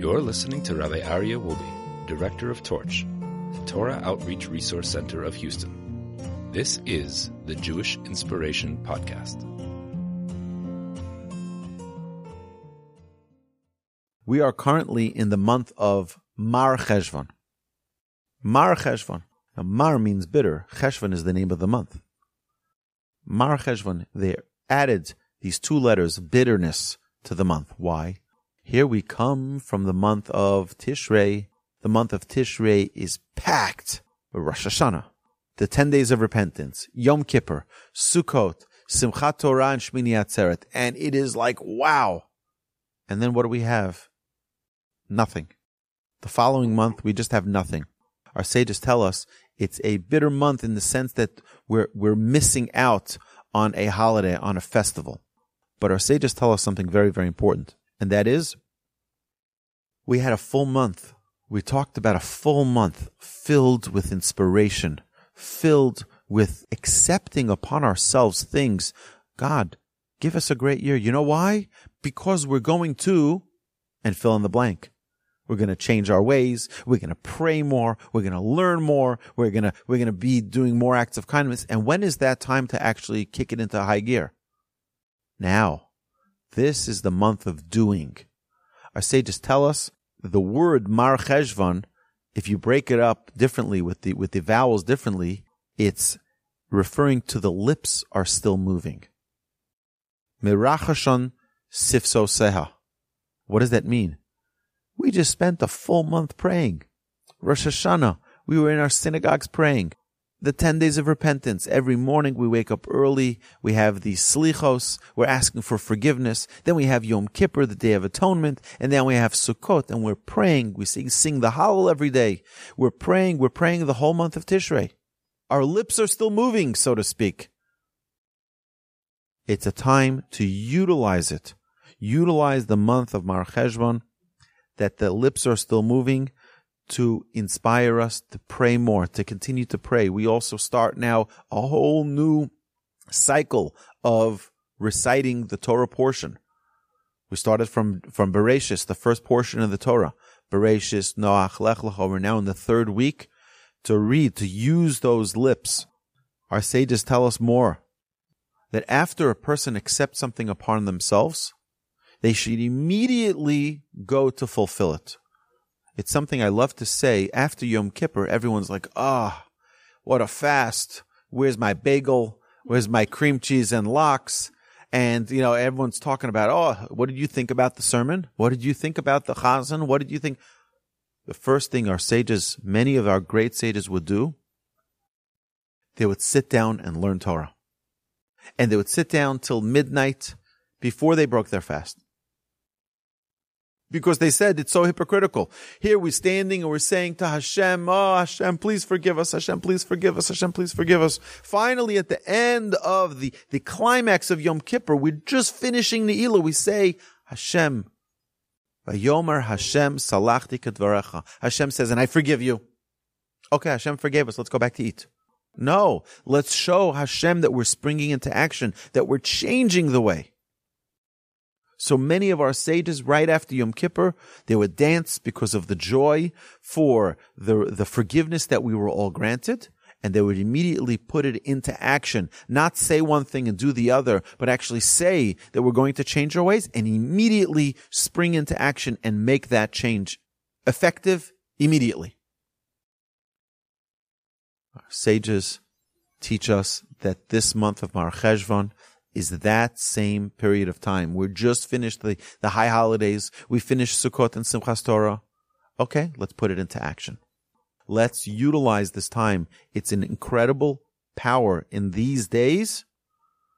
You're listening to Rabbi Aryeh Wolbe, Director of Torch, the Torah Outreach Resource Center of Houston. This is the Jewish Inspiration Podcast. We are currently in the month of Mar Cheshvan. Mar Cheshvan. Now, Mar means bitter. Cheshvan is the name of the month. Mar Cheshvan, they added these two letters, bitterness, to the month. Why? Here we come from the month of Tishrei. The month of Tishrei is packed with Rosh Hashanah, the 10 days of repentance, Yom Kippur, Sukkot, Simchat Torah, and Shmini Atzeret. And it is like, wow. And then what do we have? Nothing. The following month, we just have nothing. Our sages tell us it's a bitter month in the sense that we're, we're missing out on a holiday, on a festival. But our sages tell us something very, very important. And that is, we had a full month. We talked about a full month filled with inspiration, filled with accepting upon ourselves things. God, give us a great year. You know why? Because we're going to, and fill in the blank. We're going to change our ways. We're going to pray more. We're going to learn more. We're going to, we're going to be doing more acts of kindness. And when is that time to actually kick it into high gear? Now. This is the month of doing. Our sages tell us the word Mar Cheshvan, if you break it up differently with the, with the vowels differently, it's referring to the lips are still moving. Mirachashon sifso seha. What does that mean? We just spent a full month praying. Rosh Hashanah, we were in our synagogues praying the 10 days of repentance. Every morning we wake up early. We have the slichos. We're asking for forgiveness. Then we have Yom Kippur, the Day of Atonement. And then we have Sukkot and we're praying. We sing, sing the Hallel every day. We're praying. We're praying the whole month of Tishrei. Our lips are still moving, so to speak. It's a time to utilize it. Utilize the month of Mar Cheshvan that the lips are still moving to inspire us to pray more, to continue to pray. We also start now a whole new cycle of reciting the Torah portion. We started from, from Bereshis, the first portion of the Torah. Bereshis, Noach, Lech Lecha. We're now in the third week to read, to use those lips. Our sages tell us more that after a person accepts something upon themselves, they should immediately go to fulfill it. It's something I love to say after Yom Kippur. Everyone's like, ah, oh, what a fast. Where's my bagel? Where's my cream cheese and lox? And, you know, everyone's talking about, oh, what did you think about the sermon? What did you think about the chazan? What did you think? The first thing our sages, many of our great sages would do, they would sit down and learn Torah. And they would sit down till midnight before they broke their fast because they said it's so hypocritical. Here we're standing and we're saying to Hashem, Oh Hashem, please forgive us. Hashem, please forgive us. Hashem, please forgive us. Finally, at the end of the, the climax of Yom Kippur, we're just finishing the Ilah. We say, Hashem, Vayomer Hashem salachti kadvarecha. Hashem says, and I forgive you. Okay, Hashem forgave us. Let's go back to eat. No, let's show Hashem that we're springing into action, that we're changing the way. So many of our sages, right after Yom Kippur, they would dance because of the joy for the, the forgiveness that we were all granted. And they would immediately put it into action, not say one thing and do the other, but actually say that we're going to change our ways and immediately spring into action and make that change effective immediately. Our sages teach us that this month of Mar Cheshvan is that same period of time. We're just finished the, the high holidays. We finished Sukkot and Simchas Torah. Okay, let's put it into action. Let's utilize this time. It's an incredible power in these days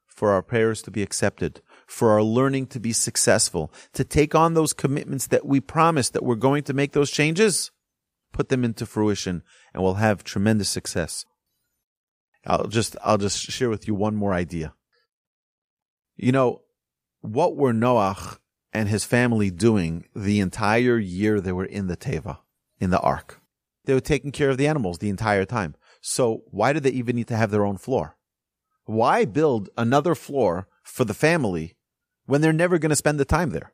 for our prayers to be accepted, for our learning to be successful, to take on those commitments that we promised that we're going to make those changes, put them into fruition, and we'll have tremendous success. I'll just, I'll just share with you one more idea. You know, what were Noach and his family doing the entire year they were in the Teva, in the ark? They were taking care of the animals the entire time. So why did they even need to have their own floor? Why build another floor for the family when they're never going to spend the time there?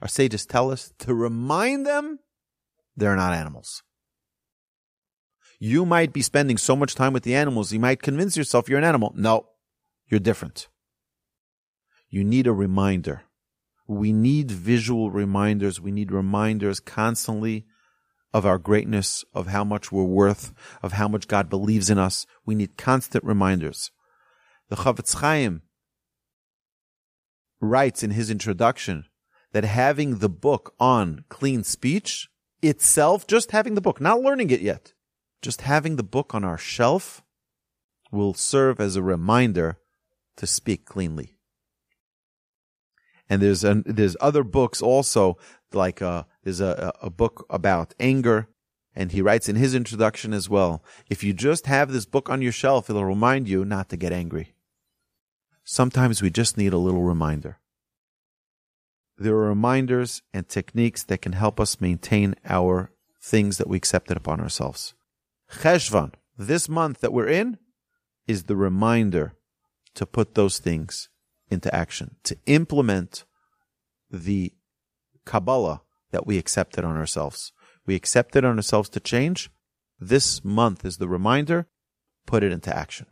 Our sages tell us to remind them they're not animals. You might be spending so much time with the animals, you might convince yourself you're an animal. No, you're different. You need a reminder. We need visual reminders. We need reminders constantly of our greatness, of how much we're worth, of how much God believes in us. We need constant reminders. The Chafetz Chaim writes in his introduction that having the book on clean speech itself, just having the book, not learning it yet, just having the book on our shelf will serve as a reminder to speak cleanly. And there's an, there's other books also, like uh, there's a, a book about anger, and he writes in his introduction as well. If you just have this book on your shelf, it'll remind you not to get angry. Sometimes we just need a little reminder. There are reminders and techniques that can help us maintain our things that we accepted upon ourselves. Cheshvan, this month that we're in, is the reminder to put those things into action, to implement the Kabbalah that we accepted on ourselves. We accepted on ourselves to change. This month is the reminder. Put it into action.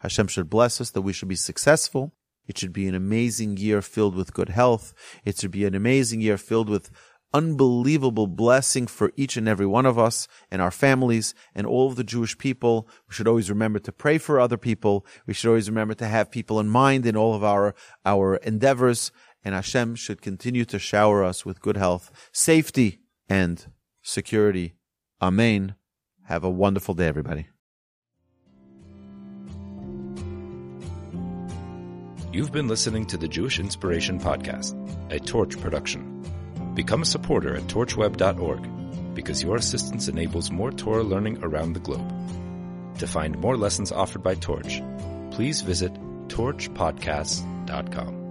Hashem should bless us that we should be successful. It should be an amazing year filled with good health. It should be an amazing year filled with unbelievable blessing for each and every one of us and our families and all of the Jewish people. We should always remember to pray for other people. We should always remember to have people in mind in all of our, our endeavors. And Hashem should continue to shower us with good health, safety, and security. Amen. Have a wonderful day, everybody. You've been listening to the Jewish Inspiration Podcast, a Torch production. Become a supporter at torchweb.org because your assistance enables more Torah learning around the globe. To find more lessons offered by Torch, please visit torchpodcasts.com.